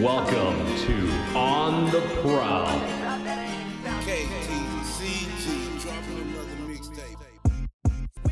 Welcome to On the Prowl.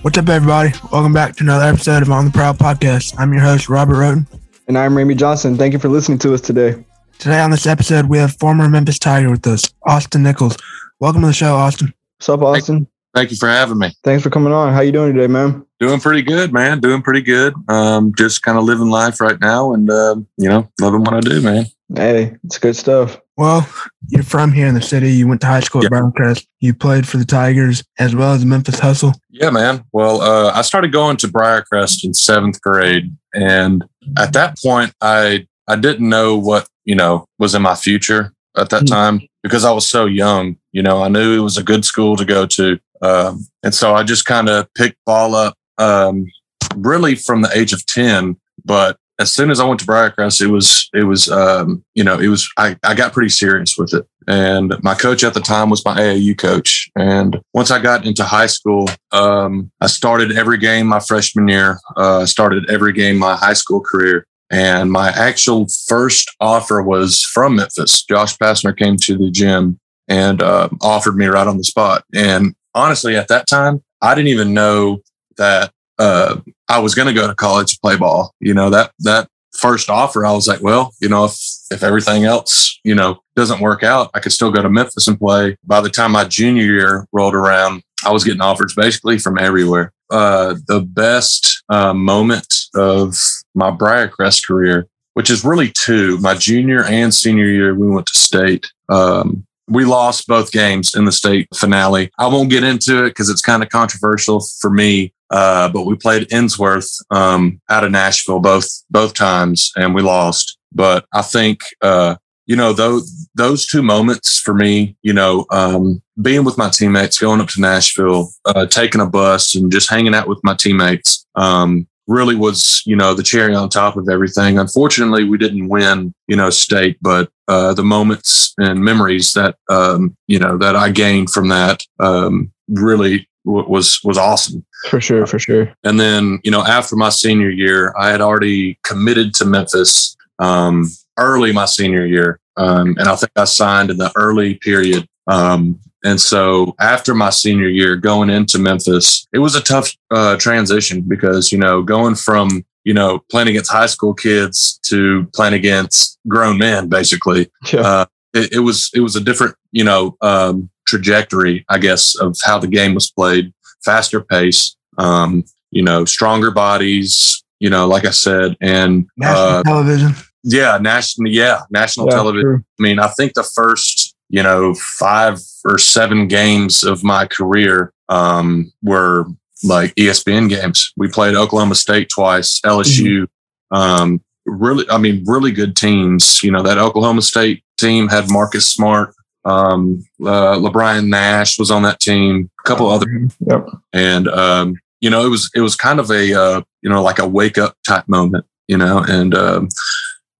What's up, everybody? Welcome back to another episode of On the Prowl Podcast. I'm your host, Robert Roden. And I'm Ramey Johnson. Thank you for listening to us today. Today on this episode, we have former Memphis Tiger with us, Austin Nichols. Welcome to the show, Austin. What's up, Austin? Thank you for having me. Thanks for coming on. How you doing today, man? Doing pretty good, man. Doing pretty good. Um, just kind of living life right now, and uh, you know, loving what I do, man. Hey, it's good stuff. Well, you're from here in the city. You went to high school at Yeah. Briarcrest. You played for the Tigers as well as Memphis Hustle. Yeah, man. Well, uh, I started going to Briarcrest in seventh grade, and at that point, I I didn't know what you know was in my future at that Hmm. time because I was so young. You know, I knew it was a good school to go to, um, and so I just kind of picked ball up, um, really from the age of ten. But as soon as I went to Briarcrest, it was it was um, you know it was I, I got pretty serious with it. And my coach at the time was my AAU coach. And once I got into high school, um, I started every game my freshman year. Uh, started every game my high school career. And my actual first offer was from Memphis. Josh Pastner came to the gym and uh, offered me right on the spot. And honestly, at that time, I didn't even know that uh, I was going to go to college to play ball. You know that that first offer, I was like, well, you know, if if everything else, you know, doesn't work out, I could still go to Memphis and play. By the time my junior year rolled around, I was getting offers basically from everywhere. Uh, the best uh, moment of my Briarcrest career, which is really two, my junior and senior year, we went to state. Um, we lost both games in the state finale. I won't get into it because it's kind of controversial for me. Uh, but we played Ensworth um, out of Nashville both both times, and we lost. But I think uh, you know those those two moments for me, you know, um, being with my teammates, going up to Nashville, uh, taking a bus, and just hanging out with my teammates. Um, really was you know the cherry on top of everything unfortunately we didn't win you know state but uh, the moments and memories that um, you know that i gained from that um, really w- was was awesome For sure, for sure. and then, you know, after my senior year, I had already committed to Memphis um, early my senior year. Um, and I think I signed in the early period. Um, and so after my senior year, going into Memphis, it was a tough uh, transition because, you know, going from, you know, playing against high school kids to playing against grown men, basically, Yeah. uh, it, it was it was a different you know um, trajectory, I guess, of how the game was played. Faster pace, um, you know, stronger bodies. You know, like I said, and National uh, television. yeah, national, yeah, national Yeah, television. true. I mean, I think the first, you know, five or seven games of my career um, were like ESPN games. We played Oklahoma State twice, LSU. Um, really, I mean, really good teams. You know, that Oklahoma State team had Marcus Smart. Um, uh, Le'Bryan Nash was on that team. A couple other Yep. and um, you know it was it was kind of a uh, you know like a wake up type moment you know and um,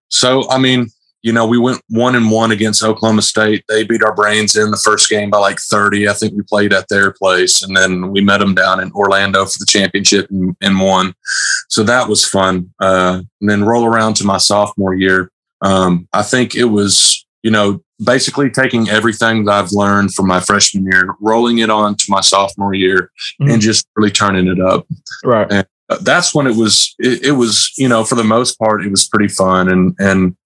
so i mean you know we went one and one against oklahoma state. They beat our brains in the first game by like 30 i think we played at their place and then we met them down in orlando for the championship and, and won. So that was fun. Uh, and then roll around to my sophomore year. Um, i think it was you know basically taking everything that i've learned from my freshman year rolling it on to my sophomore year and just really turning it up. Right. Uh, That's when it was. It, it was you know for the most part it was pretty fun and and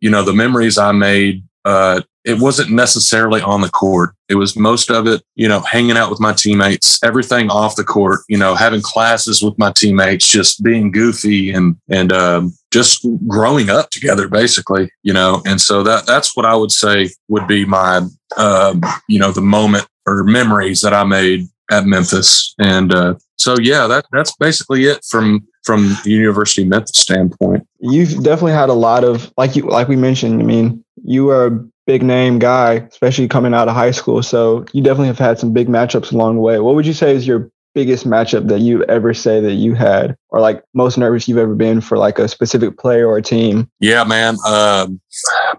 you know the memories I made. Uh, it wasn't necessarily on the court. It was most of it, you know, hanging out with my teammates, everything off the court, you know, having classes with my teammates, just being goofy and and um, just growing up together, basically, you know. And so that that's what I would say would be my, um, you know, the moment or memories that I made at Memphis. And uh, so, yeah, that that's basically it from from the University of Memphis standpoint. You've definitely had a lot of like you like we mentioned. I mean, you were a big name guy, especially coming out of high school. So you definitely have had some big matchups along the way. What would you say is your biggest matchup that you ever say that you had, or like most nervous you've ever been for like a specific player or a team? Yeah, man. Um,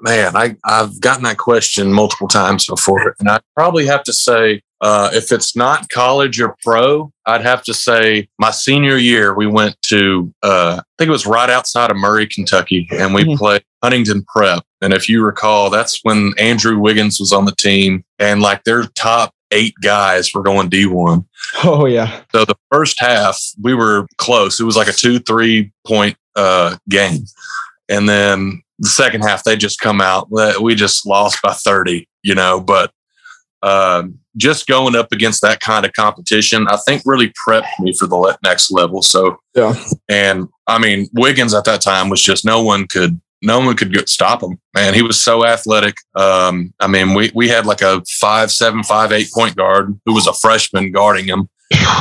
man, I, I've gotten that question multiple times before. And I probably have to say Uh, if it's not college or pro, I'd have to say my senior year, we went to, uh, I think it was right outside of Murray, Kentucky, and we Mhm. played Huntington Prep. And if you recall, that's when Andrew Wiggins was on the team and like their top eight guys were going D1. Oh yeah. So the first half, we were close. It was like a two, three point uh, game. And then the second half, they just come out. We just lost by 30, you know, but um, just going up against that kind of competition, I think really prepped me for the next level. So, Yeah. and I mean, Wiggins at that time was just no one could. No one could get, stop him, man. He was so athletic. Um, I mean, we we had like a five, seven, five, eight point guard who was a freshman guarding him.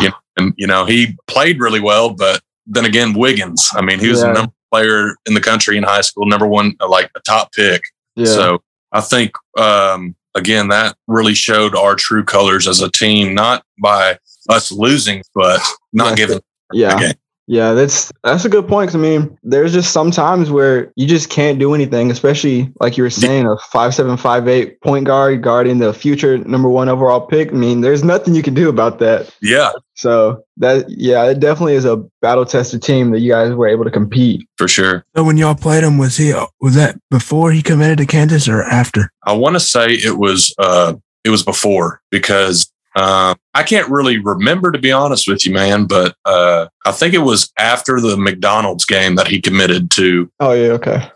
You know, and you know, he played really well, but then again, Wiggins. I mean, he was Yeah. the number player in the country in high school, number one, uh, like a top pick. Yeah. So I think um, again that really showed our true colors as a team, not by us losing, but not giving. yeah. Okay. Yeah, that's that's a good point. 'cause, I mean, there's just some times where you just can't do anything, especially like you were saying, a five seven five eight point guard guarding the future number one overall pick. I mean, there's nothing you can do about that. Yeah, So that yeah, it definitely is a battle tested team that you guys were able to compete. for sure. So when y'all played him, was he was that before he committed to Kansas or after? I want to say it was uh, it was before because uh, I can't really remember to be honest with you, man. But uh, I think it was after the McDonald's game that he committed to, Oh yeah, okay.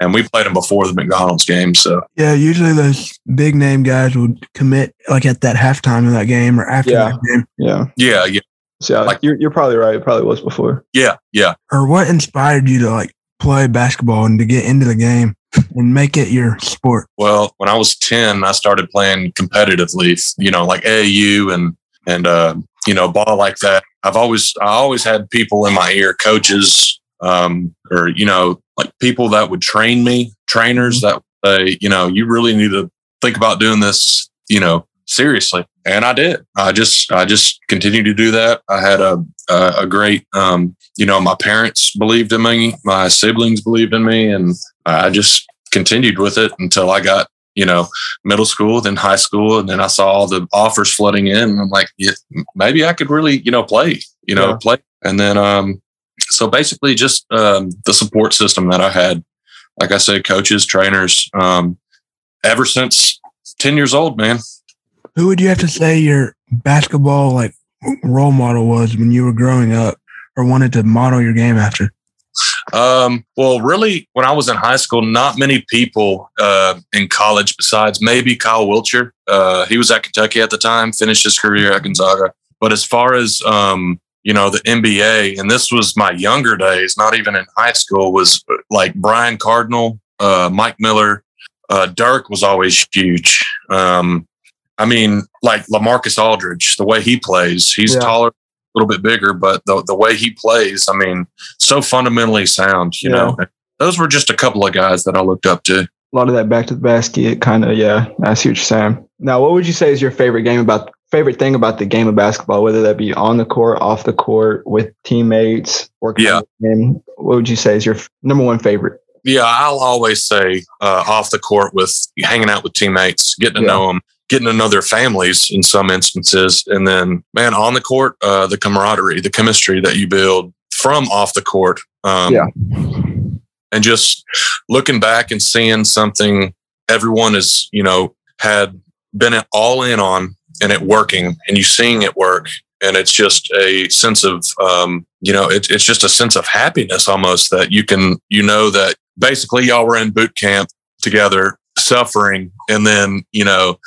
and we played him before the McDonald's game. So Yeah, usually those big name guys would commit like at that halftime of that game or after Yeah. that game. Yeah. yeah, yeah, So yeah, Like- you're you're probably right. It probably was before. yeah, yeah. Or what inspired you to like play basketball and to get into the game and make it your sport? Well, when I was 10, I started playing competitively, you know, like AAU and, and, uh, you know, ball like that. I've always, I always had people in my ear, coaches, um, or, you know, like people that would train me, trainers that say, you know, you really need to think about doing this, you know, seriously. And I did. I just, I just continued to do that. I had a, a, a great, um, you know, my parents believed in me, my siblings believed in me, and I just continued with it until I got, you know, middle school, then high school, and then I saw all the offers flooding in, and I'm like, yeah, maybe I could really, you know, play, you know, Yeah. play. And then, um, so basically, just um, the support system that I had, like I said, coaches, trainers, um, ever since ten years old, man. Who would you have to say your basketball like role model was when you were growing up or wanted to model your game after? Um, well, really, when I was in high school, not many people uh, in college besides maybe Kyle Wiltjer. Uh, he was at Kentucky at the time, finished his career at Gonzaga. But as far as um, you know, the NBA, and this was my younger days, not even in high school, was like Brian Cardinal, uh, Mike Miller, uh, Dirk was always huge. Um, I mean, like LaMarcus Aldridge, the way he plays, he's Yeah. taller, a little bit bigger, but the the way he plays, I mean, so fundamentally sound. You Yeah. know, those were just a couple of guys that I looked up to. A lot of that back to the basket kind of yeah. I see what you're saying. Now, what would you say is your favorite game about favorite thing about the game of basketball, whether that be on the court, off the court, with teammates, or Yeah. game? What would you say is your f- number one favorite? Yeah, I'll always say uh, off the court with hanging out with teammates, getting to Yeah. know them, getting to know their families in some instances, and then man on the court, uh, the camaraderie, the chemistry that you build from off the court. Um, Yeah. and just looking back and seeing something everyone has you know had been all in on and it working and you seeing it work and it's just a sense of um, you know it, it's just a sense of happiness almost that you can you know that basically y'all were in boot camp together suffering and then you know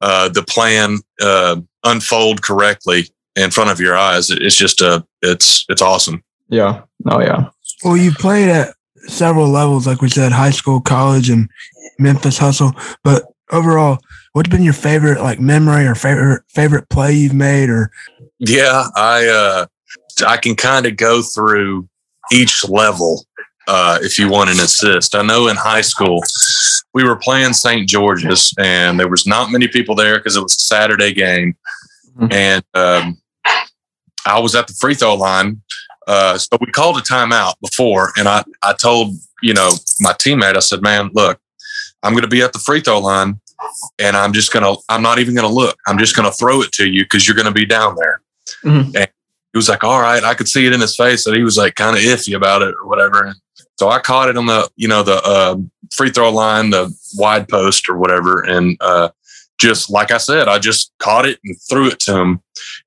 uh, the plan uh, unfold correctly in front of your eyes It- it's just a it's it's awesome Yeah. Oh yeah. Well, you played at several levels, like we said, high school, college, and Memphis Hustle. But overall, what's been your favorite like memory or favorite favorite play you've made? Or Yeah, I uh, I can kind of go through each level uh, if you want an assist. I know in high school we were playing St. George's and there was not many people there because it was a Saturday game, Mhm. and um, I was at the free throw line. Uh, so we called a timeout before, and I I told you know my teammate I said, "Man, look, I'm going to be at the free throw line. and I'm just gonna I'm not even gonna look. I'm just gonna throw it to you because you're gonna be down there. Mhm. And he was like, all right. I could see it in his face that he was like kind of iffy about it or whatever. And so I caught it on the you know the uh, free throw line, the wide post or whatever, and uh, just like I said, I just caught it and threw it to him,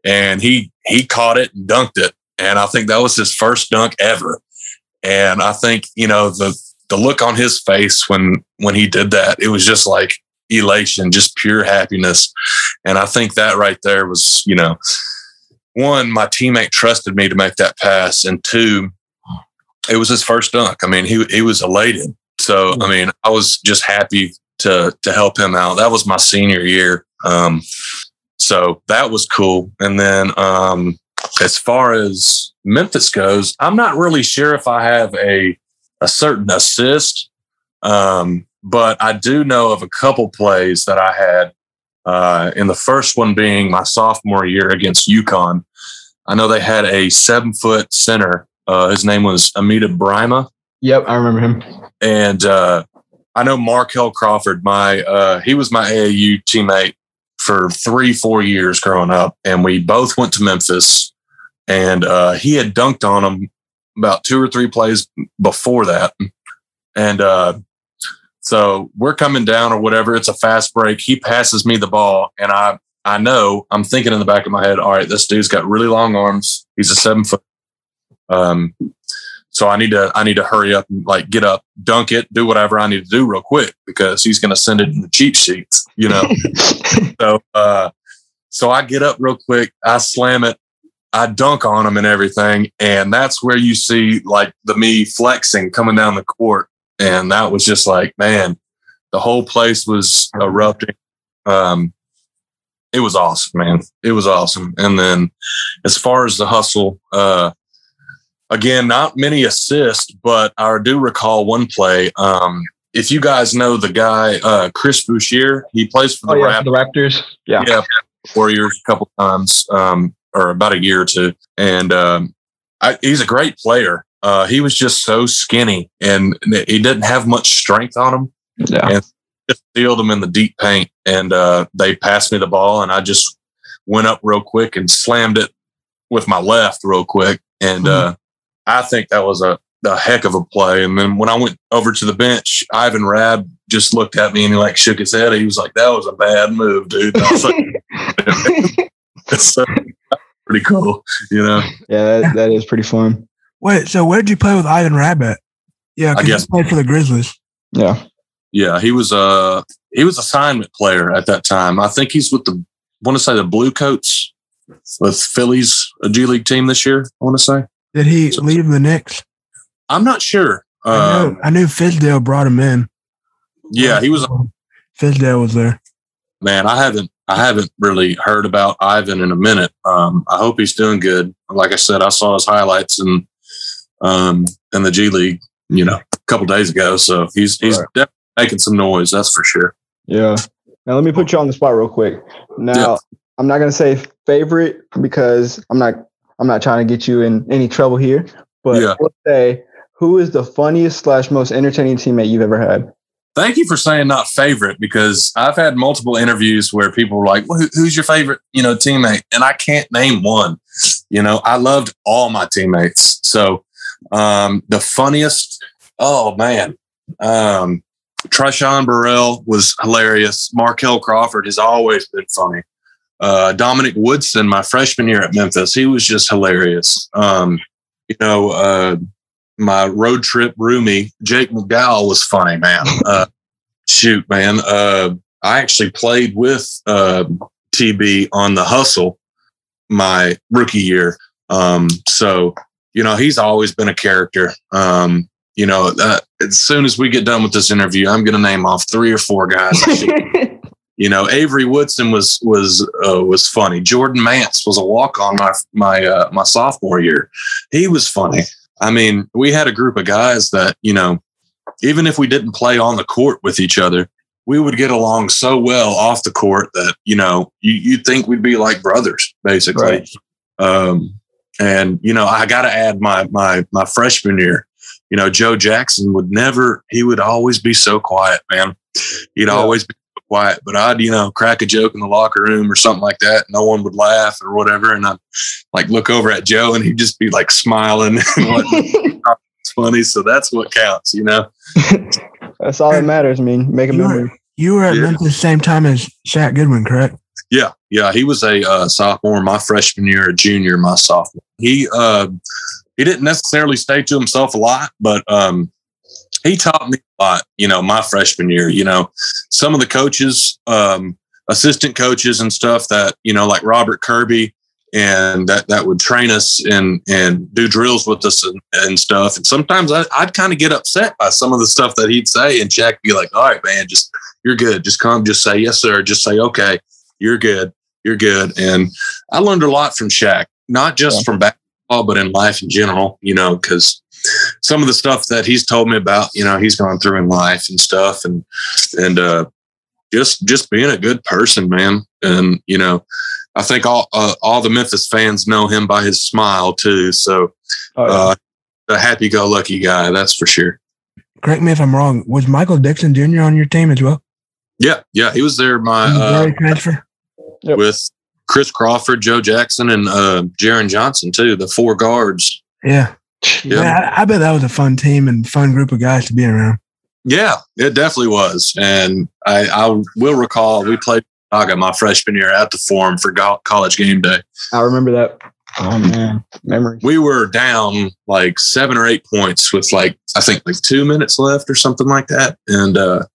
and he he caught it and dunked it, and I think that was his first dunk ever. And I think you know the the look on his face when when he did that, it was just like elation, just pure happiness. And I think that right there was, you know, one, my teammate trusted me to make that pass, and two, it was his first dunk. I mean, he he was elated. So I mean, I was just happy to to help him out. That was my senior year. Um, so that was cool. And then um, as far as Memphis goes, I'm not really sure if I have a a certain assist, um, but I do know of a couple plays that I had. Uh, in the first one being my sophomore year against UConn, I know they had a seven foot center. Uh, his name was Amida Brimah Yep, I remember him. and uh, I know Markel Crawford. My uh, he was my AAU teammate for three, four years growing up, and we both went to Memphis. And uh, he had dunked on him about two or three plays before that, and uh, so we're coming down or whatever. It's a fast break. He passes me the ball, and I I know I'm thinking in the back of my head, all right, this dude's got really long arms. He's a seven foot. Um, so I need to I need to hurry up and like get up, dunk it, do whatever I need to do real quick because he's going to send it in the cheat sheets, you know. so uh, so I get up real quick, I slam it, I dunk on him and everything, and that's where you see like the me flexing coming down the court, and that was just like man, the whole place was erupting. Um, it was awesome, man. It was awesome. And then as far as the hustle, uh, again, not many assists, but I do recall one play. Um, if you guys know the guy, uh, Chris Boucher, he plays for the Oh yeah, Raptors. the Raptors. Yeah. Yeah, Warriors a couple times, um, or about a year or two. And um, I, he's a great player. Uh, he was just so skinny and he didn't have much strength on him. Yeah. Just sealed him in the deep paint. And uh, they passed me the ball, and I just went up real quick and slammed it with my left real quick. And uh, I think that was a, a heck of a play. And then when I went over to the bench, Ivan Rabb just looked at me and he like shook his head. He was like, "That was a bad move, dude." And I was like, so, pretty cool, you know. Yeah, that, that is pretty fun. Wait, so where did you play with Ivan Rabbit? Yeah, 'cause guess- he played for the Grizzlies. Yeah. Yeah, he was a he was assignment player at that time. I think he's with the want to say the Blue Coats with Phillies a G League team this year. I want to say Did he leave the Knicks? I'm not sure. I, Um, know, I knew Fizdale brought him in. yeah, he was Fizdale was there. man. I haven't I haven't really heard about Ivan in a minute. Um, I hope he's doing good. Like I said, I saw his highlights and um in the G League, you know, a couple days ago. So he's he's Right. definitely making some noise. That's for sure. Yeah. Now let me put you on the spot real quick. Now Yeah. I'm not gonna say favorite because I'm not I'm not trying to get you in any trouble here. But Yeah. let's say who is the funniest slash most entertaining teammate you've ever had? Thank you for saying not favorite because I've had multiple interviews where people were like, well, who- "Who's your favorite, you know, teammate?" And I can't name one. You know, I loved all my teammates. So um, the funniest, oh man, um, Trahson Burrell was hilarious. Markel Crawford has always been funny. Uh, Dominic Woodson, my freshman year at Memphis, he was just hilarious. Um, you know, uh, my road trip roomie, Jake McDowell, was funny, man. Uh, shoot, man. Uh, I actually played with uh, TB on the hustle my rookie year. Um, so, you know, he's always been a character. Um, you know, uh, as soon as we get done with this interview, I'm going to name off three or four guys. You know, Avery Woodson was was uh, was funny. Jordan Mance was a walk on my my uh, my sophomore year. He was funny. I mean, we had a group of guys that you know, even if we didn't play on the court with each other, we would get along so well off the court that you know you you'd think we'd be like brothers basically. Right. Um, and you know, I got to add my my my freshman year. You know, Joe Jackson would never. He would always be so quiet, man. He'd Yeah. always be quiet, but I'd, you know, crack a joke in the locker room or something like that. No one would laugh or whatever. And I'd like look over at Joe and he'd just be like smiling and it's funny. So that's what counts, you know? That's all that matters. I mean, make a You memory. were, you were at Yeah. Memphis the same time as Shaq Goodwin, correct? Yeah, yeah. He was a uh, sophomore my freshman year, a junior my sophomore. He uh, he didn't necessarily stay to himself a lot, but um, he taught me a lot. You know, my freshman year. You know, some of the coaches, um, assistant coaches, and stuff that you know, like Robert Kirby, and that that would train us and and do drills with us and, and stuff. And sometimes I, I'd kind of get upset by some of the stuff that he'd say, and Shaq be like, "All right, man, just you're good. Just come, just say yes, sir. Just say okay." you're good. You're good. And I learned a lot from Shaq, not just Yeah. from basketball, but in life in general, you know, because some of the stuff that he's told me about, you know, he's gone through in life and stuff and, and, uh, just, just being a good person, man. And, you know, I think all, uh, all the Memphis fans know him by his smile too. So, Oh, yeah. uh, a happy go lucky guy. That's for sure. Correct me if I'm wrong. Was Michael Dixon Jr. on your team as well? Yeah. Yeah. He was there. My, uh, transfer? Yep. with Chris Crawford, Joe Jackson, and uh, Geron Johnson too. The four guards. Yeah. Yeah. Yeah, I, I bet that was a fun team and fun group of guys to be around. Yeah, it definitely was. And I, I will recall we played Saga my freshman year at the Forum for go- college game day. I remember that. Oh man, memory. We were down like seven or eight points with like I think like two minutes left or something like that. And uh,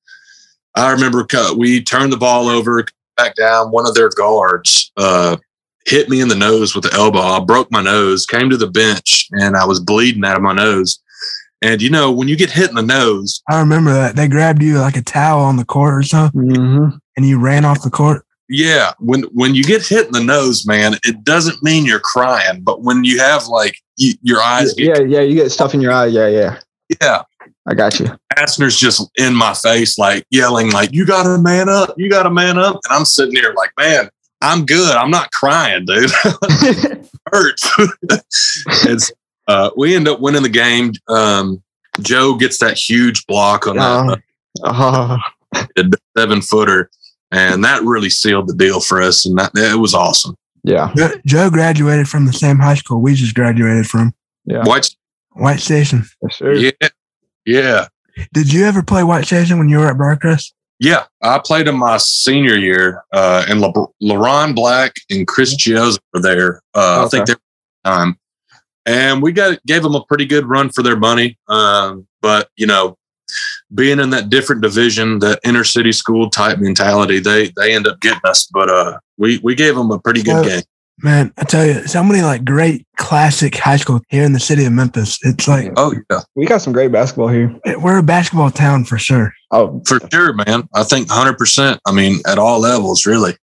I remember co- we turned the ball over, back down. One of their guards uh, hit me in the nose with the elbow. I broke my nose, came to the bench, and I was bleeding out of my nose. And you know, when you get hit in the nose, I remember that. They grabbed you like a towel on the court or something Mm-hmm. and you ran off the court. yeah, when when you get hit in the nose, man, it doesn't mean you're crying, but when you have like you, your eyes Yeah, get yeah, you get stuff in your eye. Yeah, yeah. yeah, I got you. Asner's just in my face, like yelling, like "You got to man up! You got to man up!" And I'm sitting here like, "Man, I'm good. I'm not crying, dude. it hurts." and uh, we end up winning the game. Um, Joe gets that huge block on that seven footer, and that really sealed the deal for us. And that it was awesome. yeah, Jo- Joe graduated from the same high school we just graduated from, yeah. White, White Station. Yes, sir. yeah, yeah. Did you ever play White Station when you were at Briarcrest? Yeah, I played in my senior year, uh, and Le- Leron Black and Chris Chiozza were there. Uh, I think Okay. they were time, and we got gave them a pretty good run for their money. Um, but you know, being in that different division, that inner city school type mentality, they they end up getting us. But uh, we we gave them a pretty good game. Man, I tell you, so many like great classic high school here in the city of Memphis. It's like Oh yeah, We got some great basketball here. we're a basketball town for sure. Oh, for sure, man. I think hundred percent. I mean, at all levels, really.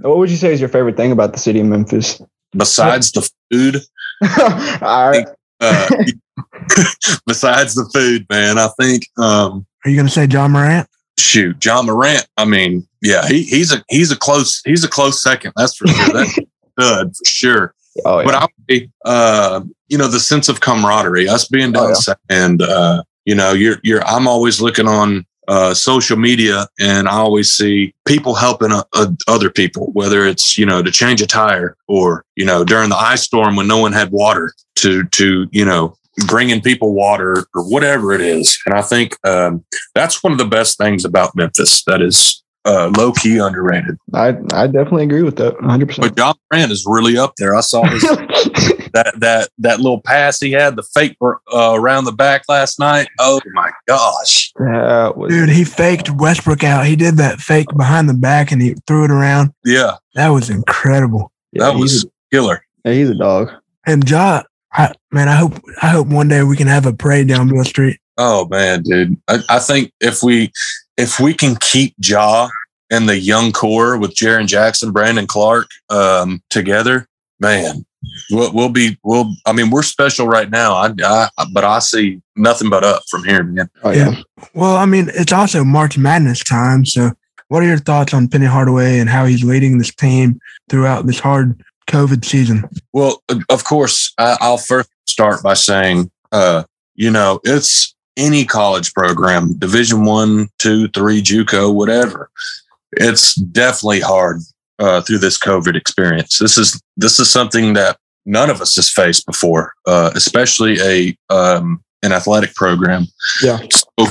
what would you say is your favorite thing about the city of Memphis? Besides the food, All right. uh, besides the food, man, I think um, Are you going to say Ja Morant? shoot, Ja Morant. I mean, yeah, he, he's a he's a close he's a close second. That's for sure. That's good for sure. Oh, yeah. But I would be, uh, you know, the sense of camaraderie, us being Oh, yeah. south, and uh, you know, you're you're. I'm always looking on uh, social media, and I always see people helping uh, uh, other people, whether it's you know to change a tire or you know during the ice storm when no one had water to to you know bringing people water or whatever it is. And I think um, that's one of the best things about Memphis that is uh, low key underrated. I I definitely agree with that. 100. percent But Ja Morant is really up there. I saw his that that that little pass he had, the fake uh, around the back last night. Oh my gosh! That was Dude, he faked Westbrook out. He did that fake behind the back and he threw it around. Yeah, That was incredible. yeah, that he's was killer. a, yeah, he's a dog. And Ja, I, man, I hope I hope one day we can have a parade down Beale Street. Oh man, dude! I, I think if we if we can keep Ja and the young core with Jaren Jackson, Brandon Clarke um, together, man, we'll, we'll be we'll. I mean, we're special right now. I, I but I see nothing but up from here, man. Oh yeah. Well, I mean, it's also March Madness time. So, what are your thoughts on Penny Hardaway and how he's leading this team throughout this hard COVID season? Well, of course, I, I'll first start by saying, uh, you know, it's any college program, Division One, Two, Three, JUCO, whatever. it's definitely hard uh, through this COVID experience. This is this is something that none of us has faced before, uh, especially a um, an athletic program. Yeah. So,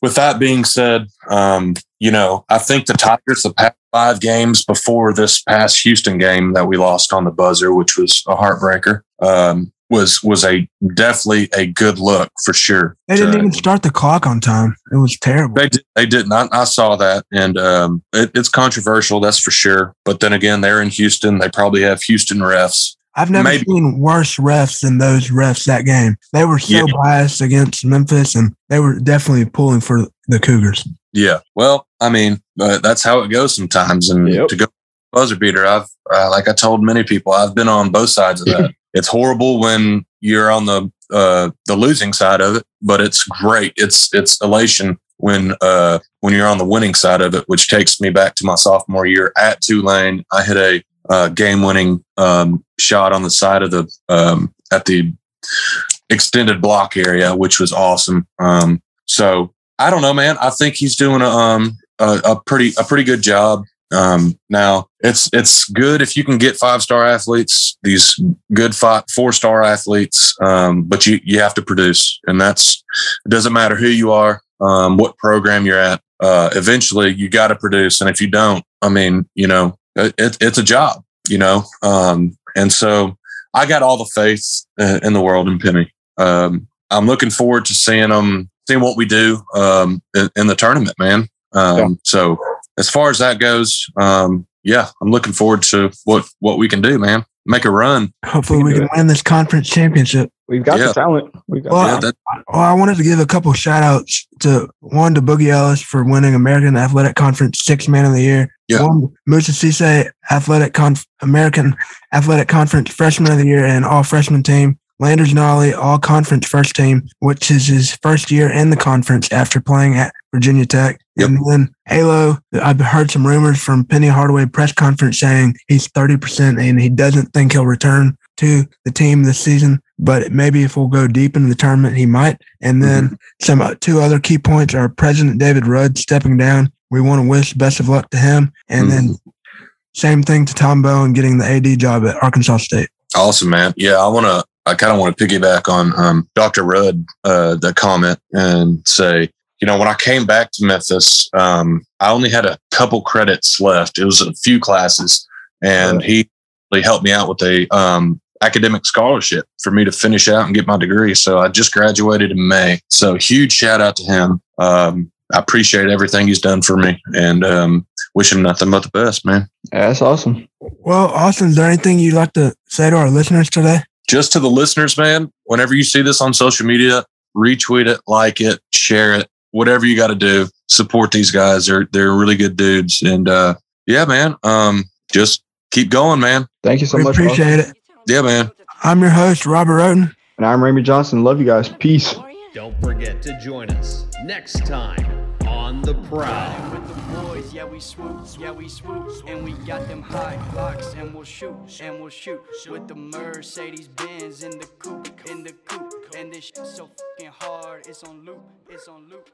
with that being said, um, you know, I think the Tigers, the past five games before this past Houston game that we lost on the buzzer, which was a heartbreaker, um, was was a definitely a good look for sure. They didn't to- even start the clock on time. It was terrible. they did, they didn't. I, I saw that, and um, it, it's controversial, that's for sure. But then again, they're in Houston. They probably have Houston refs. I've never maybe. seen worse refs than those refs that game. They were so Yeah. biased against Memphis, and they were definitely pulling for the Cougars. Yeah. Well, I mean, uh, that's how it goes sometimes. And Yep. to go buzzer beater, I've uh, like I told many people, I've been on both sides of that. it's horrible when you're on the uh, the losing side of it, but it's great. It's it's elation when uh, when you're on the winning side of it, which takes me back to my sophomore year at Tulane. I hit a uh, game winning um, shot on the side of the um, at the extended block area, which was awesome. Um, so I don't know, man. I think he's doing a um a, a pretty a pretty good job. Um, now it's it's good if you can get five star athletes, these good five, four star athletes, um, but you you have to produce, and that's it doesn't matter who you are, um, what program you're at. Uh, eventually, you got to produce, and if you don't, I mean, you know, it, it, it's a job, you know, um, and so I got all the faith uh, in the world in Penny. Um, I'm looking forward to seeing them, seeing what we do um, in, in the tournament, man. Um, Yeah. So as far as that goes, um, yeah, I'm looking forward to what what we can do, man. Make a run. Hopefully, We we can can win this conference championship. We've got Yeah. the talent. We've got Well, yeah, the that, Well, I wanted to give a couple shout outs to one to Boogie Ellis for winning American Athletic Conference Six Man of the Year. Yeah. One Moussa Cisse Athletic Conf- American Athletic Conference Freshman of the Year and All Freshman Team. Landers Nolley All Conference First Team, which is his first year in the conference after playing at Virginia Tech. Yep. And then Alo, I've heard some rumors from Penny Hardaway press conference saying he's 30% and he doesn't think he'll return to the team this season, but maybe if we'll go deep into the tournament, he might. And then some uh, two other key points are President David Rudd stepping down. We want to wish best of luck to him. And then same thing to Tom Bowen getting the AD job at Arkansas State. awesome, man. Yeah, I want to. I kind of want to piggyback on um, Dr. Rudd, uh, the comment, and say, you know, when I came back to Memphis, um, I only had a couple credits left. It was a few classes, and Right. he really helped me out with a um, academic scholarship for me to finish out and get my degree. So I just graduated in May. So huge shout out to him. Um, I appreciate everything he's done for me, and um, wish him nothing but the best, man. Yeah, that's awesome. Well, Austin, is there anything you'd like to say to our listeners today? just to the listeners, man, whenever you see this on social media, retweet it, like it, share it, whatever you got to do. Support these guys. They're they're really good dudes. And uh yeah, man. Um just keep going, man. Thank you so we much. Austin. appreciate it. Yeah, man. I'm your host, Robert Roten. And I'm Raymond Johnson. Love you guys. Peace. Don't forget to join us next time on The Prowl. With the boys, yeah we yeah we and we got them high locks, and we'll shoot, and we'll shoot with the Mercedes Benz in the coupe, in the coupe, and this shit so fucking hard, it's on loop, it's on loop.